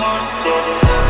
monster.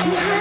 Getting high.